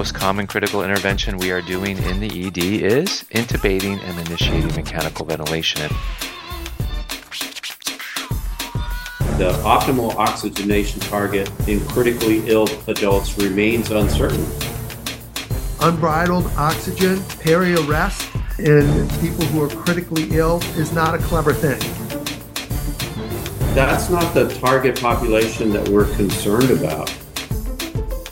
most common critical intervention we are doing in the ED is intubating and initiating mechanical ventilation. The optimal oxygenation target in critically ill adults remains uncertain. Unbridled oxygen, peri-arrest in people who are critically ill is not a clever thing. That's not the target population that we're concerned about.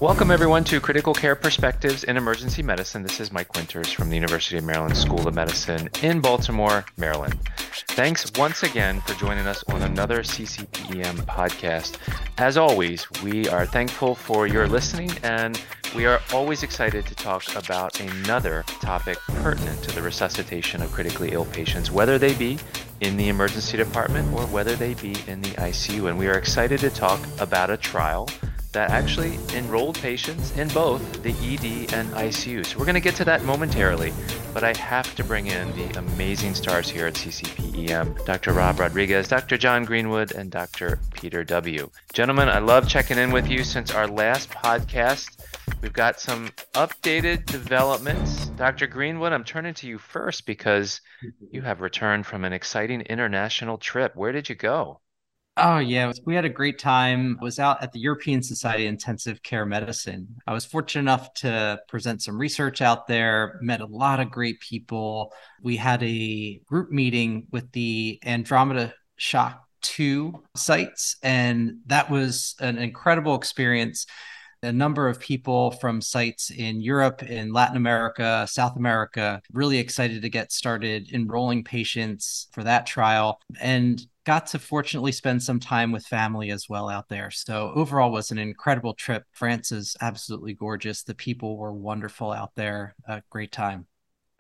Welcome, everyone, to Critical Care Perspectives in Emergency Medicine. This is Mike Winters from the University of Maryland School of Medicine in Baltimore, Maryland. Thanks once again for joining us on another CCPEM podcast. As always, we are thankful for your listening and we are always excited to talk about another topic pertinent to the resuscitation of critically ill patients, whether they be in the emergency department or whether they be in the ICU. And we are excited to talk about a trial that actually enrolled patients in both the ED and ICU. So we're going to get to that momentarily, but I have to bring in the amazing stars here at CCPEM Dr. Rob Rodriguez, Dr. John Greenwood, and Dr. Peter W. Gentlemen, I love checking in with you since our last podcast. We've got some updated developments. Dr. Greenwood, I'm turning to you first because you have returned from an exciting international trip. Where did you go? Oh yeah, we had a great time. I was out at the European Society of Intensive Care Medicine. I was fortunate enough to present some research out there, met a lot of great people. We had a group meeting with the Andromeda Shock 2 sites and that was an incredible experience a number of people from sites in Europe, in Latin America, South America, really excited to get started enrolling patients for that trial. And got to fortunately spend some time with family as well out there. So overall was an incredible trip. France is absolutely gorgeous. The people were wonderful out there. A great time.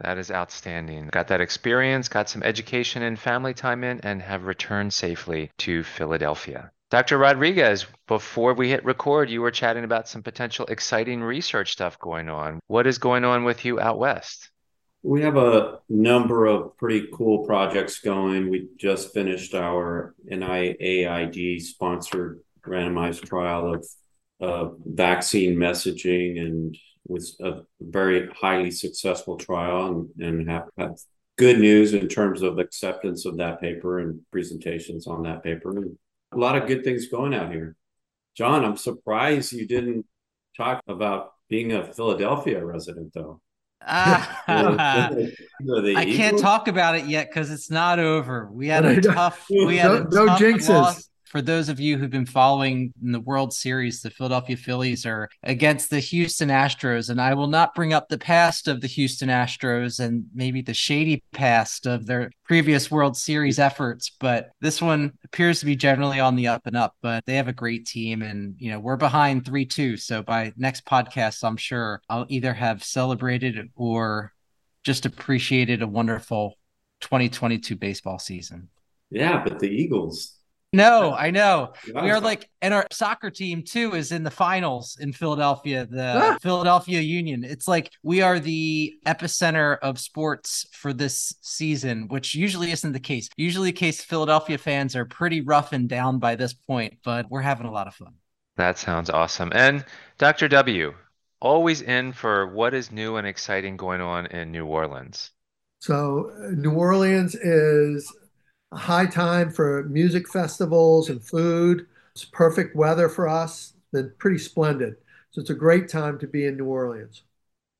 That is outstanding. Got that experience, got some education and family time in, and have returned safely to Philadelphia. Dr. Rodriguez, before we hit record, you were chatting about some potential exciting research stuff going on. What is going on with you out west? We have a number of pretty cool projects going. We just finished our NIAID sponsored randomized trial of uh, vaccine messaging and was a very highly successful trial and, and have had good news in terms of acceptance of that paper and presentations on that paper. And a lot of good things going out here. John, I'm surprised you didn't talk about being a Philadelphia resident, though. I can't talk about it yet because it's not over. We had a tough, we had a no, tough jinxes. Loss for those of you who've been following in the World Series, the Philadelphia Phillies are against the Houston Astros. And I will not bring up the past of the Houston Astros and maybe the shady past of their previous World Series efforts, but this one appears to be generally on the up and up. But they have a great team, and you know, we're behind 3 2. So by next podcast, I'm sure I'll either have celebrated or just appreciated a wonderful 2022 baseball season. Yeah, but the Eagles, no, I know. We are like, and our soccer team too is in the finals in Philadelphia, the ah. Philadelphia Union. It's like we are the epicenter of sports for this season, which usually isn't the case. Usually, the case Philadelphia fans are pretty rough and down by this point, but we're having a lot of fun. That sounds awesome. And Dr. W, always in for what is new and exciting going on in New Orleans. So, New Orleans is a high time for music festivals and food. It's perfect weather for us. It's been pretty splendid. So it's a great time to be in New Orleans.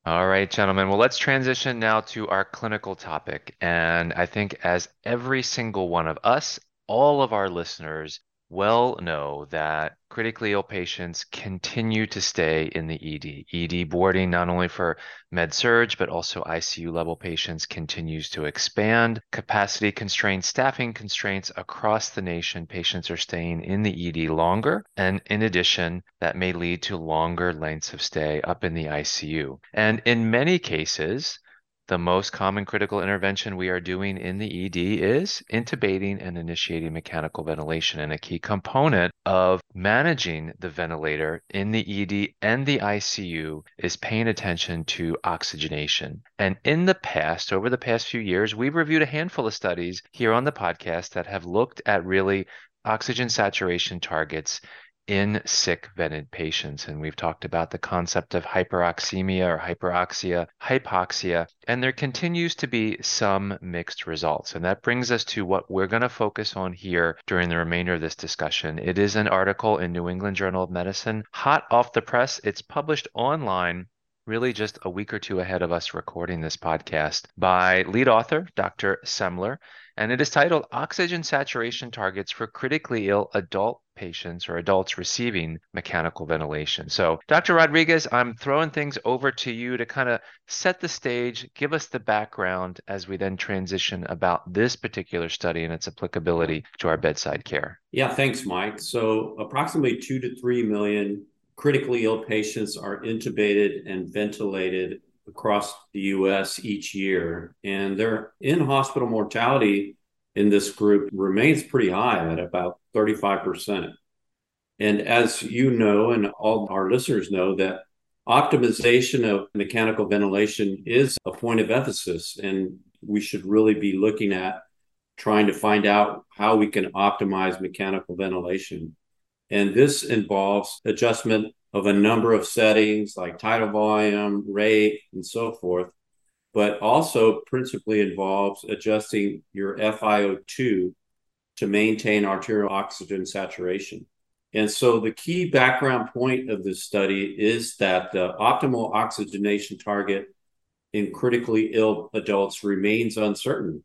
All right, gentlemen. Well, let's transition now to our clinical topic. And I think, as every single one of us, all of our listeners well know that critically ill patients continue to stay in the ED. ED boarding, not only for med surg, but also ICU level patients, continues to expand. Capacity constraints, staffing constraints across the nation, patients are staying in the ED longer. And in addition, that may lead to longer lengths of stay up in the ICU. And in many cases, the most common critical intervention we are doing in the ED is intubating and initiating mechanical ventilation. And a key component of managing the ventilator in the ED and the ICU is paying attention to oxygenation. And in the past, over the past few years, we've reviewed a handful of studies here on the podcast that have looked at really oxygen saturation targets in sick vented patients. And we've talked about the concept of hyperoxemia or hyperoxia, hypoxia, and there continues to be some mixed results. And that brings us to what we're going to focus on here during the remainder of this discussion. It is an article in New England Journal of Medicine, hot off the press. It's published online really just a week or two ahead of us recording this podcast by lead author Dr. Semler and it is titled Oxygen Saturation Targets for Critically Ill Adult Patients or Adults Receiving Mechanical Ventilation. So, Dr. Rodriguez, I'm throwing things over to you to kind of set the stage, give us the background as we then transition about this particular study and its applicability to our bedside care. Yeah, thanks, Mike. So, approximately two to three million critically ill patients are intubated and ventilated across the US each year. And their in hospital mortality in this group remains pretty high at about 35%. And as you know, and all our listeners know, that optimization of mechanical ventilation is a point of emphasis. And we should really be looking at trying to find out how we can optimize mechanical ventilation. And this involves adjustment of a number of settings like tidal volume, rate, and so forth, but also principally involves adjusting your FiO2 to maintain arterial oxygen saturation. And so the key background point of this study is that the optimal oxygenation target in critically ill adults remains uncertain.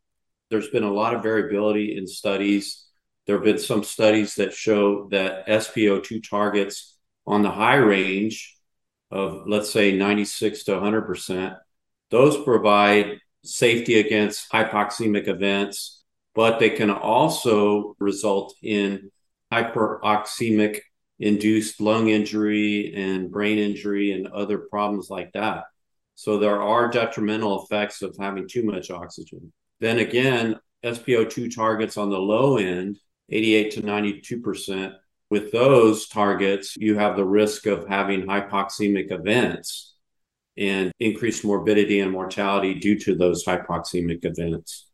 There's been a lot of variability in studies. There have been some studies that show that SpO2 targets on the high range of, let's say, 96 to 100%, those provide safety against hypoxemic events, but they can also result in hyperoxemic induced lung injury and brain injury and other problems like that. So there are detrimental effects of having too much oxygen. Then again, SpO2 targets on the low end, 88 to 92%, with those targets, you have the risk of having hypoxemic events and increased morbidity and mortality due to those hypoxemic events.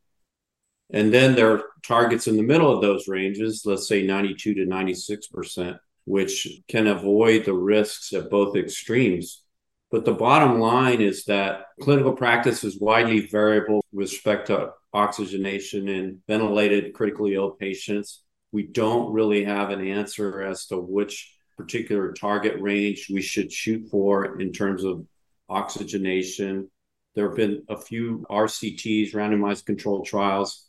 And then there are targets in the middle of those ranges, let's say 92 to 96%, which can avoid the risks at both extremes. But the bottom line is that clinical practice is widely variable with respect to oxygenation in ventilated critically ill patients we don't really have an answer as to which particular target range we should shoot for in terms of oxygenation. There have been a few RCTs, randomized controlled trials,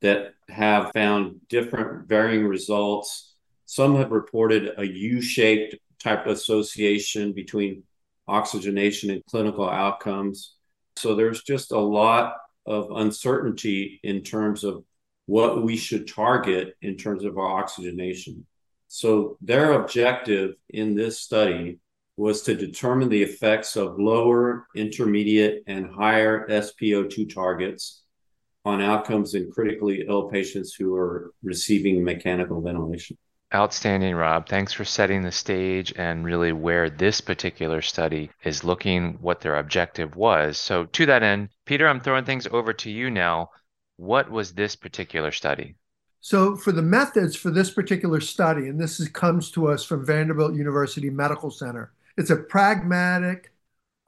that have found different varying results. Some have reported a U shaped type association between oxygenation and clinical outcomes. So there's just a lot of uncertainty in terms of what we should target in terms of our oxygenation. So, their objective in this study was to determine the effects of lower, intermediate, and higher SpO2 targets on outcomes in critically ill patients who are receiving mechanical ventilation. Outstanding, Rob. Thanks for setting the stage and really where this particular study is looking, what their objective was. So, to that end, Peter, I'm throwing things over to you now. What was this particular study? So, for the methods for this particular study, and this is, comes to us from Vanderbilt University Medical Center, it's a pragmatic,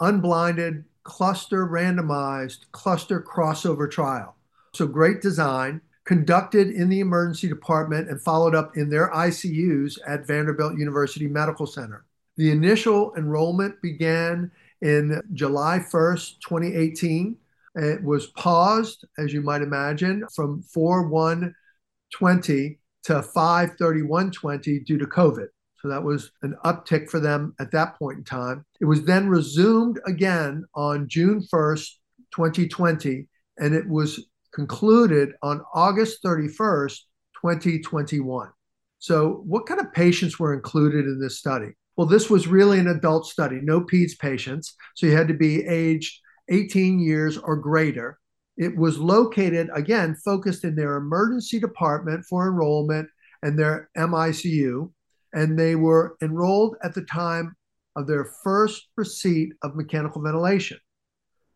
unblinded, cluster randomized, cluster crossover trial. So, great design, conducted in the emergency department and followed up in their ICUs at Vanderbilt University Medical Center. The initial enrollment began in July 1st, 2018 it was paused, as you might imagine, from 4 1 20 to 5 31 20 due to COVID. So that was an uptick for them at that point in time. It was then resumed again on June 1st, 2020, and it was concluded on August 31st, 2021. So, what kind of patients were included in this study? Well, this was really an adult study, no PEDS patients. So, you had to be aged 18 years or greater. It was located, again, focused in their emergency department for enrollment and their MICU. And they were enrolled at the time of their first receipt of mechanical ventilation.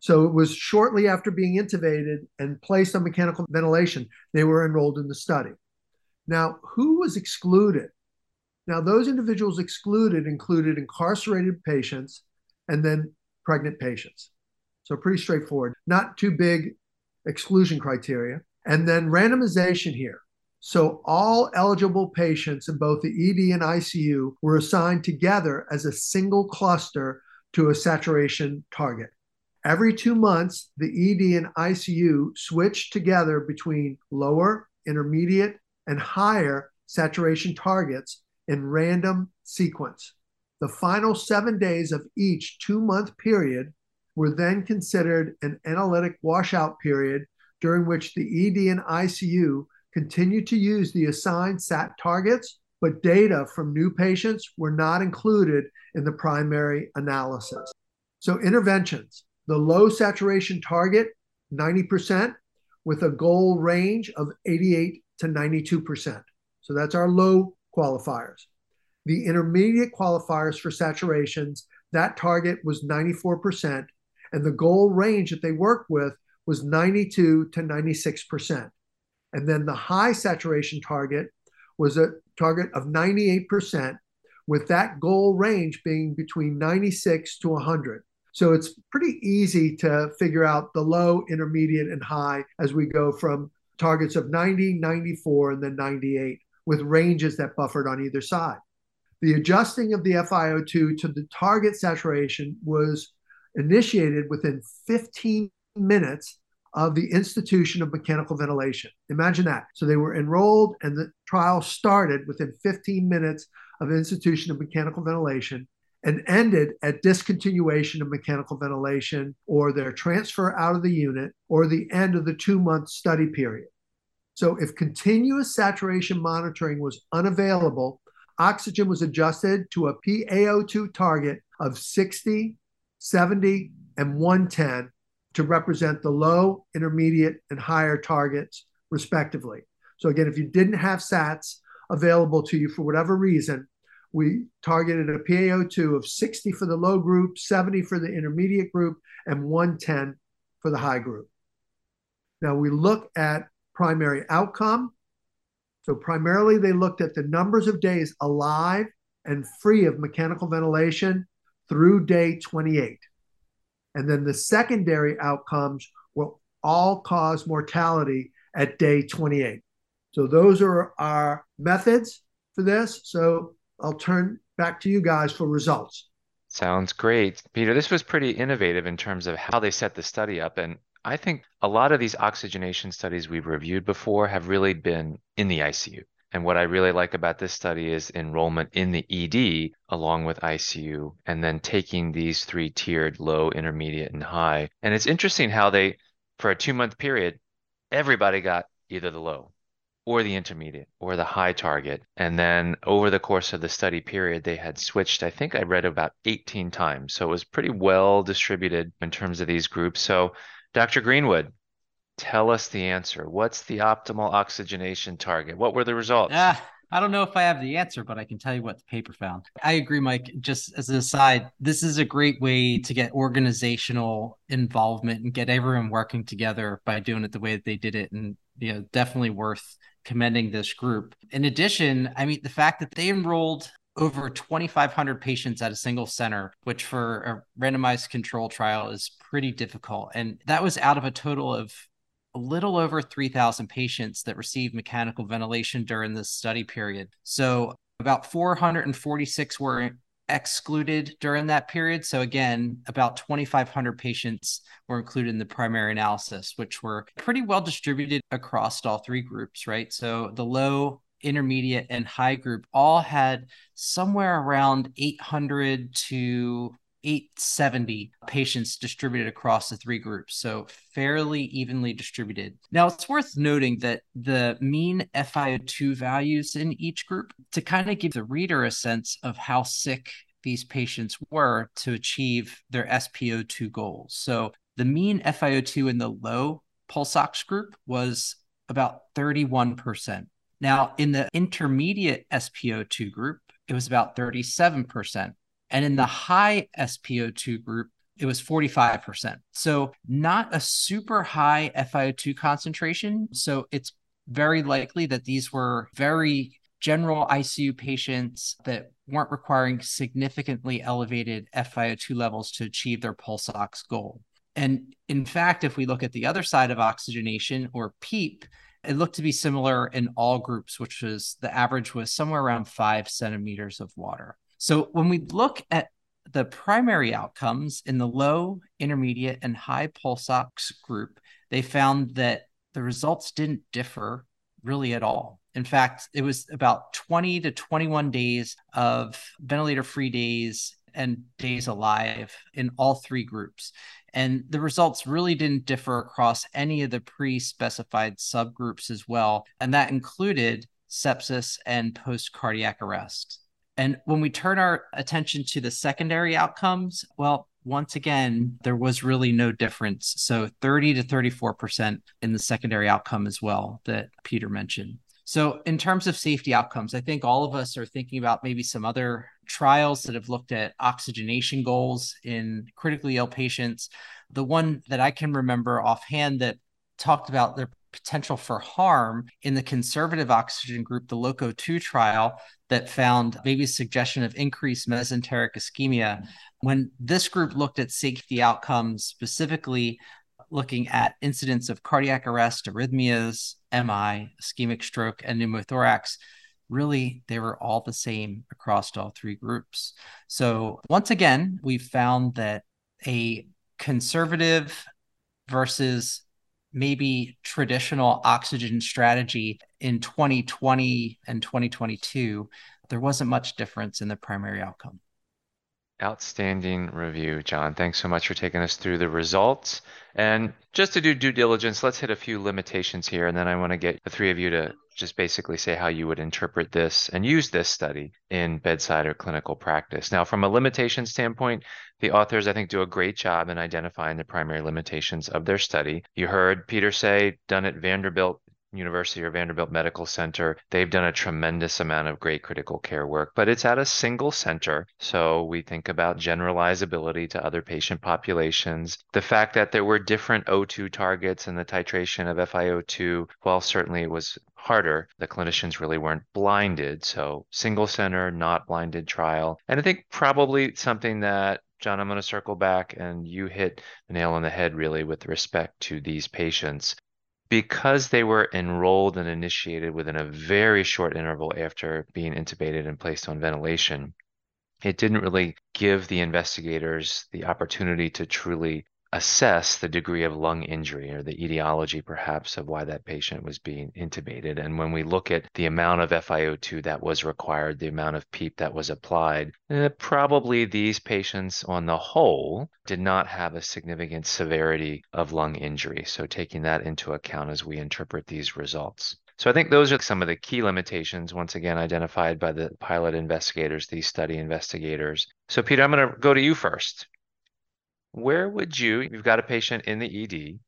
So it was shortly after being intubated and placed on mechanical ventilation, they were enrolled in the study. Now, who was excluded? Now, those individuals excluded included incarcerated patients and then pregnant patients. So, pretty straightforward, not too big exclusion criteria. And then randomization here. So, all eligible patients in both the ED and ICU were assigned together as a single cluster to a saturation target. Every two months, the ED and ICU switched together between lower, intermediate, and higher saturation targets in random sequence. The final seven days of each two month period were then considered an analytic washout period during which the ED and ICU continued to use the assigned SAT targets, but data from new patients were not included in the primary analysis. So, interventions the low saturation target, 90%, with a goal range of 88 to 92%. So, that's our low qualifiers. The intermediate qualifiers for saturations, that target was 94%, and the goal range that they worked with was 92 to 96%. And then the high saturation target was a target of 98%, with that goal range being between 96 to 100. So it's pretty easy to figure out the low, intermediate, and high as we go from targets of 90, 94, and then 98, with ranges that buffered on either side. The adjusting of the FiO2 to the target saturation was initiated within 15 minutes of the institution of mechanical ventilation. Imagine that. So they were enrolled and the trial started within 15 minutes of institution of mechanical ventilation and ended at discontinuation of mechanical ventilation or their transfer out of the unit or the end of the two month study period. So if continuous saturation monitoring was unavailable, oxygen was adjusted to a PaO2 target of 60, 70, and 110 to represent the low, intermediate, and higher targets, respectively. So, again, if you didn't have SATs available to you for whatever reason, we targeted a PaO2 of 60 for the low group, 70 for the intermediate group, and 110 for the high group. Now, we look at primary outcome. So, primarily, they looked at the numbers of days alive and free of mechanical ventilation through day 28. And then the secondary outcomes will all cause mortality at day 28. So those are our methods for this. So I'll turn back to you guys for results. Sounds great. Peter, this was pretty innovative in terms of how they set the study up. And I think a lot of these oxygenation studies we've reviewed before have really been in the ICU. And what I really like about this study is enrollment in the ED along with ICU, and then taking these three tiered low, intermediate, and high. And it's interesting how they, for a two month period, everybody got either the low or the intermediate or the high target. And then over the course of the study period, they had switched, I think I read about 18 times. So it was pretty well distributed in terms of these groups. So, Dr. Greenwood, Tell us the answer. What's the optimal oxygenation target? What were the results? Ah, I don't know if I have the answer, but I can tell you what the paper found. I agree, Mike. Just as an aside, this is a great way to get organizational involvement and get everyone working together by doing it the way that they did it. And, you know, definitely worth commending this group. In addition, I mean, the fact that they enrolled over 2,500 patients at a single center, which for a randomized control trial is pretty difficult. And that was out of a total of a little over 3,000 patients that received mechanical ventilation during this study period. So about 446 were excluded during that period. So again, about 2,500 patients were included in the primary analysis, which were pretty well distributed across all three groups, right? So the low, intermediate, and high group all had somewhere around 800 to 870 patients distributed across the three groups, so fairly evenly distributed. Now, it's worth noting that the mean FiO2 values in each group to kind of give the reader a sense of how sick these patients were to achieve their SpO2 goals. So, the mean FiO2 in the low pulse ox group was about 31%. Now, in the intermediate SpO2 group, it was about 37%. And in the high SpO2 group, it was 45%. So, not a super high FiO2 concentration. So, it's very likely that these were very general ICU patients that weren't requiring significantly elevated FiO2 levels to achieve their pulse ox goal. And in fact, if we look at the other side of oxygenation or PEEP, it looked to be similar in all groups, which was the average was somewhere around five centimeters of water. So when we look at the primary outcomes in the low, intermediate, and high pulse ox group, they found that the results didn't differ really at all. In fact, it was about 20 to 21 days of ventilator free days and days alive in all three groups. And the results really didn't differ across any of the pre specified subgroups as well. And that included sepsis and post cardiac arrest. And when we turn our attention to the secondary outcomes, well, once again, there was really no difference. So 30 to 34% in the secondary outcome as well that Peter mentioned. So, in terms of safety outcomes, I think all of us are thinking about maybe some other trials that have looked at oxygenation goals in critically ill patients. The one that I can remember offhand that talked about their potential for harm in the conservative oxygen group, the LOCO 2 trial, that found maybe suggestion of increased mesenteric ischemia. When this group looked at safety outcomes, specifically looking at incidents of cardiac arrest, arrhythmias, MI, ischemic stroke, and pneumothorax, really they were all the same across all three groups. So once again, we found that a conservative versus maybe traditional oxygen strategy in 2020 and 2022, there wasn't much difference in the primary outcome. Outstanding review, John. Thanks so much for taking us through the results. And just to do due diligence, let's hit a few limitations here. And then I want to get the three of you to just basically say how you would interpret this and use this study in bedside or clinical practice. Now, from a limitation standpoint, the authors, I think, do a great job in identifying the primary limitations of their study. You heard Peter say, done at Vanderbilt University or Vanderbilt Medical Center. They've done a tremendous amount of great critical care work, but it's at a single center. So we think about generalizability to other patient populations. The fact that there were different O2 targets and the titration of FiO2, while certainly it was harder, the clinicians really weren't blinded. So single center, not blinded trial. And I think probably something that John, I'm going to circle back and you hit the nail on the head really with respect to these patients because they were enrolled and initiated within a very short interval after being intubated and placed on ventilation, it didn't really give the investigators the opportunity to truly assess the degree of lung injury or the etiology perhaps of why that patient was being intubated. And when we look at the amount of FiO2 that was required, the amount of PEEP that was applied, eh, probably these patients on the whole did not have a significant severity of lung injury. So taking that into account as we interpret these results. So I think those are some of the key limitations, once again, identified by the pilot investigators, these study investigators. So Peter, I'm going to go to you first where would you, you've got a patient in the ED,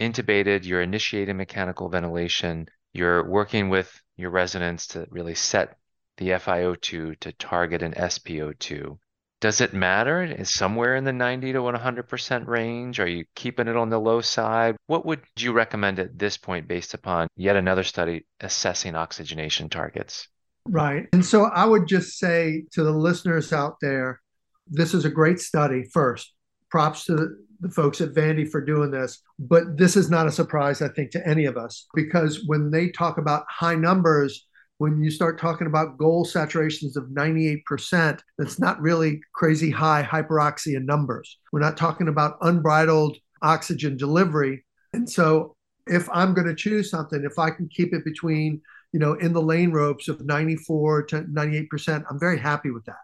intubated, you're initiating mechanical ventilation, you're working with your residents to really set the FiO2 to target an SpO2. Does it matter? Is somewhere in the 90 to 100% range? Are you keeping it on the low side? What would you recommend at this point based upon yet another study assessing oxygenation targets? Right. And so I would just say to the listeners out there, this is a great study first props to the, folks at Vandy for doing this. But this is not a surprise, I think, to any of us because when they talk about high numbers, when you start talking about goal saturations of 98%, that's not really crazy high hyperoxia numbers. We're not talking about unbridled oxygen delivery. And so if I'm going to choose something, if I can keep it between, you know, in the lane ropes of 94 to 98%, I'm very happy with that.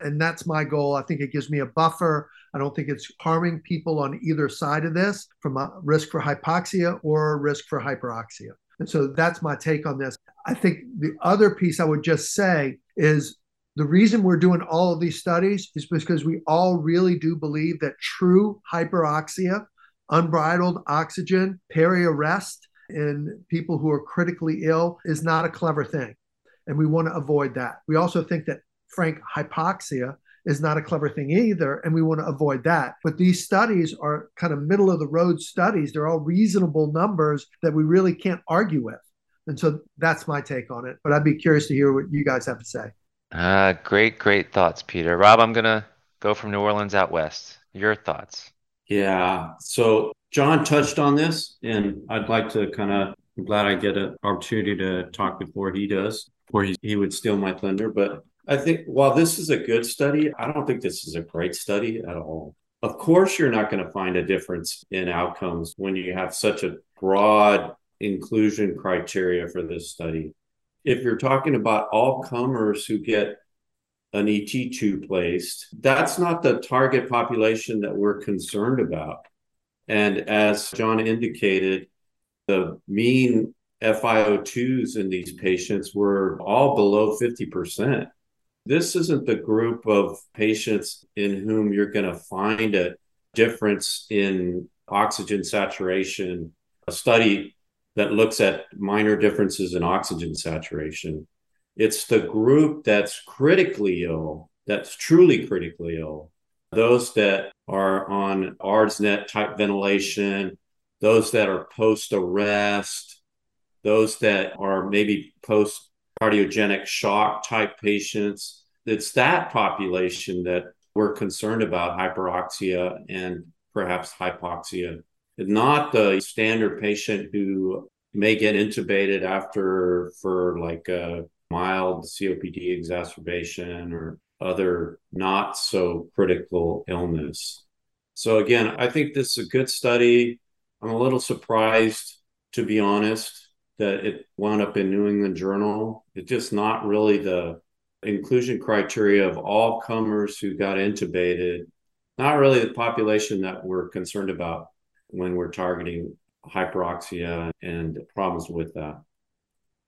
And that's my goal. I think it gives me a buffer. I don't think it's harming people on either side of this from a risk for hypoxia or risk for hyperoxia. And so that's my take on this. I think the other piece I would just say is the reason we're doing all of these studies is because we all really do believe that true hyperoxia, unbridled oxygen, peri-arrest in people who are critically ill is not a clever thing. And we want to avoid that. We also think that frank hypoxia is not a clever thing either, and we want to avoid that. But these studies are kind of middle of the road studies. They're all reasonable numbers that we really can't argue with. And so that's my take on it. But I'd be curious to hear what you guys have to say. Uh, great, great thoughts, Peter. Rob, I'm going to go from New Orleans out west. Your thoughts? Yeah. So John touched on this, and I'd like to kind of, I'm glad I get an opportunity to talk before he does, or he, he would steal my thunder. But I think while this is a good study, I don't think this is a great study at all. Of course, you're not going to find a difference in outcomes when you have such a broad inclusion criteria for this study. If you're talking about all comers who get an ETT placed, that's not the target population that we're concerned about. And as John indicated, the mean FiO2s in these patients were all below 50%. This isn't the group of patients in whom you're going to find a difference in oxygen saturation. A study that looks at minor differences in oxygen saturation. It's the group that's critically ill, that's truly critically ill, those that are on ARDSNet type ventilation, those that are post arrest, those that are maybe post cardiogenic shock type patients. It's that population that we're concerned about hyperoxia and perhaps hypoxia, not the standard patient who may get intubated after for like a mild COPD exacerbation or other not so critical illness. So, again, I think this is a good study. I'm a little surprised, to be honest, that it wound up in New England Journal. It's just not really the inclusion criteria of all comers who got intubated, not really the population that we're concerned about when we're targeting hyperoxia and problems with that.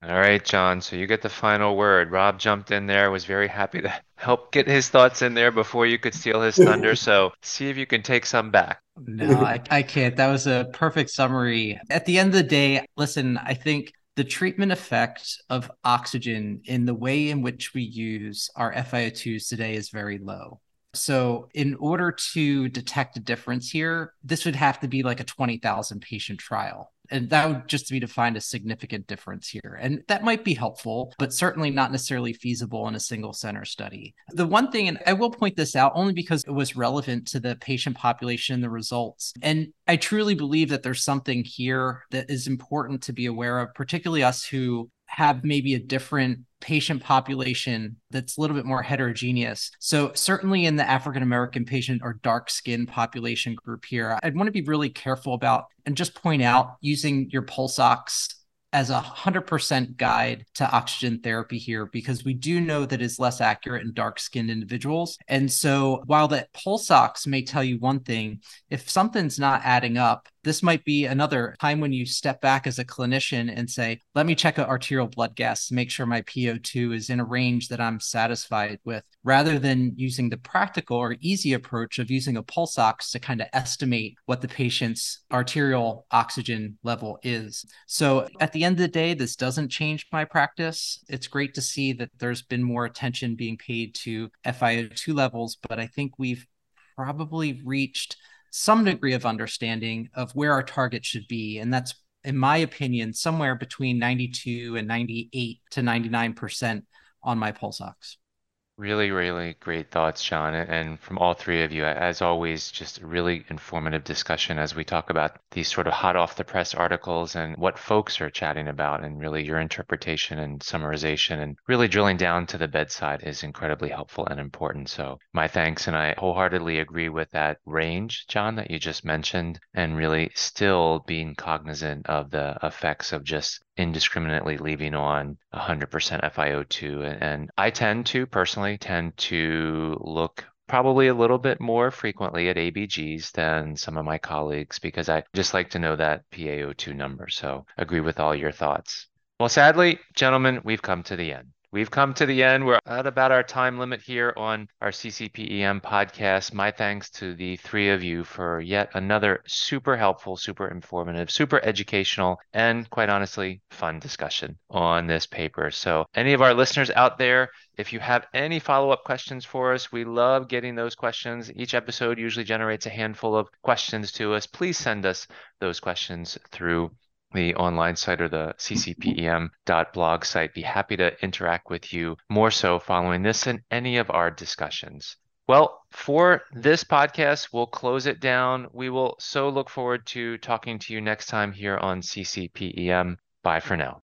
All right, John. So you get the final word. Rob jumped in there, was very happy to help get his thoughts in there before you could steal his thunder. So see if you can take some back. No, I, I can't. That was a perfect summary. At the end of the day, listen, I think the treatment effect of oxygen in the way in which we use our FiO2s today is very low. So, in order to detect a difference here, this would have to be like a 20,000 patient trial and that would just be to find a significant difference here. And that might be helpful, but certainly not necessarily feasible in a single center study. The one thing, and I will point this out only because it was relevant to the patient population and the results. And I truly believe that there's something here that is important to be aware of, particularly us who have maybe a different patient population that's a little bit more heterogeneous. So, certainly in the African American patient or dark skin population group here, I'd want to be really careful about and just point out using your pulse ox as a 100% guide to oxygen therapy here because we do know that it's less accurate in dark skinned individuals. And so while that pulse ox may tell you one thing, if something's not adding up, this might be another time when you step back as a clinician and say, let me check an arterial blood gas to make sure my PO2 is in a range that I'm satisfied with, rather than using the practical or easy approach of using a pulse ox to kind of estimate what the patient's arterial oxygen level is. So at the end of the day, this doesn't change my practice. It's great to see that there's been more attention being paid to FiO2 levels, but I think we've probably reached some degree of understanding of where our target should be. And that's, in my opinion, somewhere between 92 and 98 to 99% on my pulse ox. Really, really great thoughts, John. And from all three of you, as always, just really informative discussion as we talk about these sort of hot off the press articles and what folks are chatting about, and really your interpretation and summarization and really drilling down to the bedside is incredibly helpful and important. So, my thanks. And I wholeheartedly agree with that range, John, that you just mentioned, and really still being cognizant of the effects of just indiscriminately leaving on 100% FiO2. And I tend to personally tend to look probably a little bit more frequently at ABGs than some of my colleagues because I just like to know that PaO2 number. So agree with all your thoughts. Well, sadly, gentlemen, we've come to the end. We've come to the end. We're at about our time limit here on our CCPEM podcast. My thanks to the three of you for yet another super helpful, super informative, super educational, and quite honestly, fun discussion on this paper. So, any of our listeners out there, if you have any follow up questions for us, we love getting those questions. Each episode usually generates a handful of questions to us. Please send us those questions through the online site or the ccpem.blog site. Be happy to interact with you more so following this and any of our discussions. Well, for this podcast, we'll close it down. We will so look forward to talking to you next time here on CCPEM. Bye for now.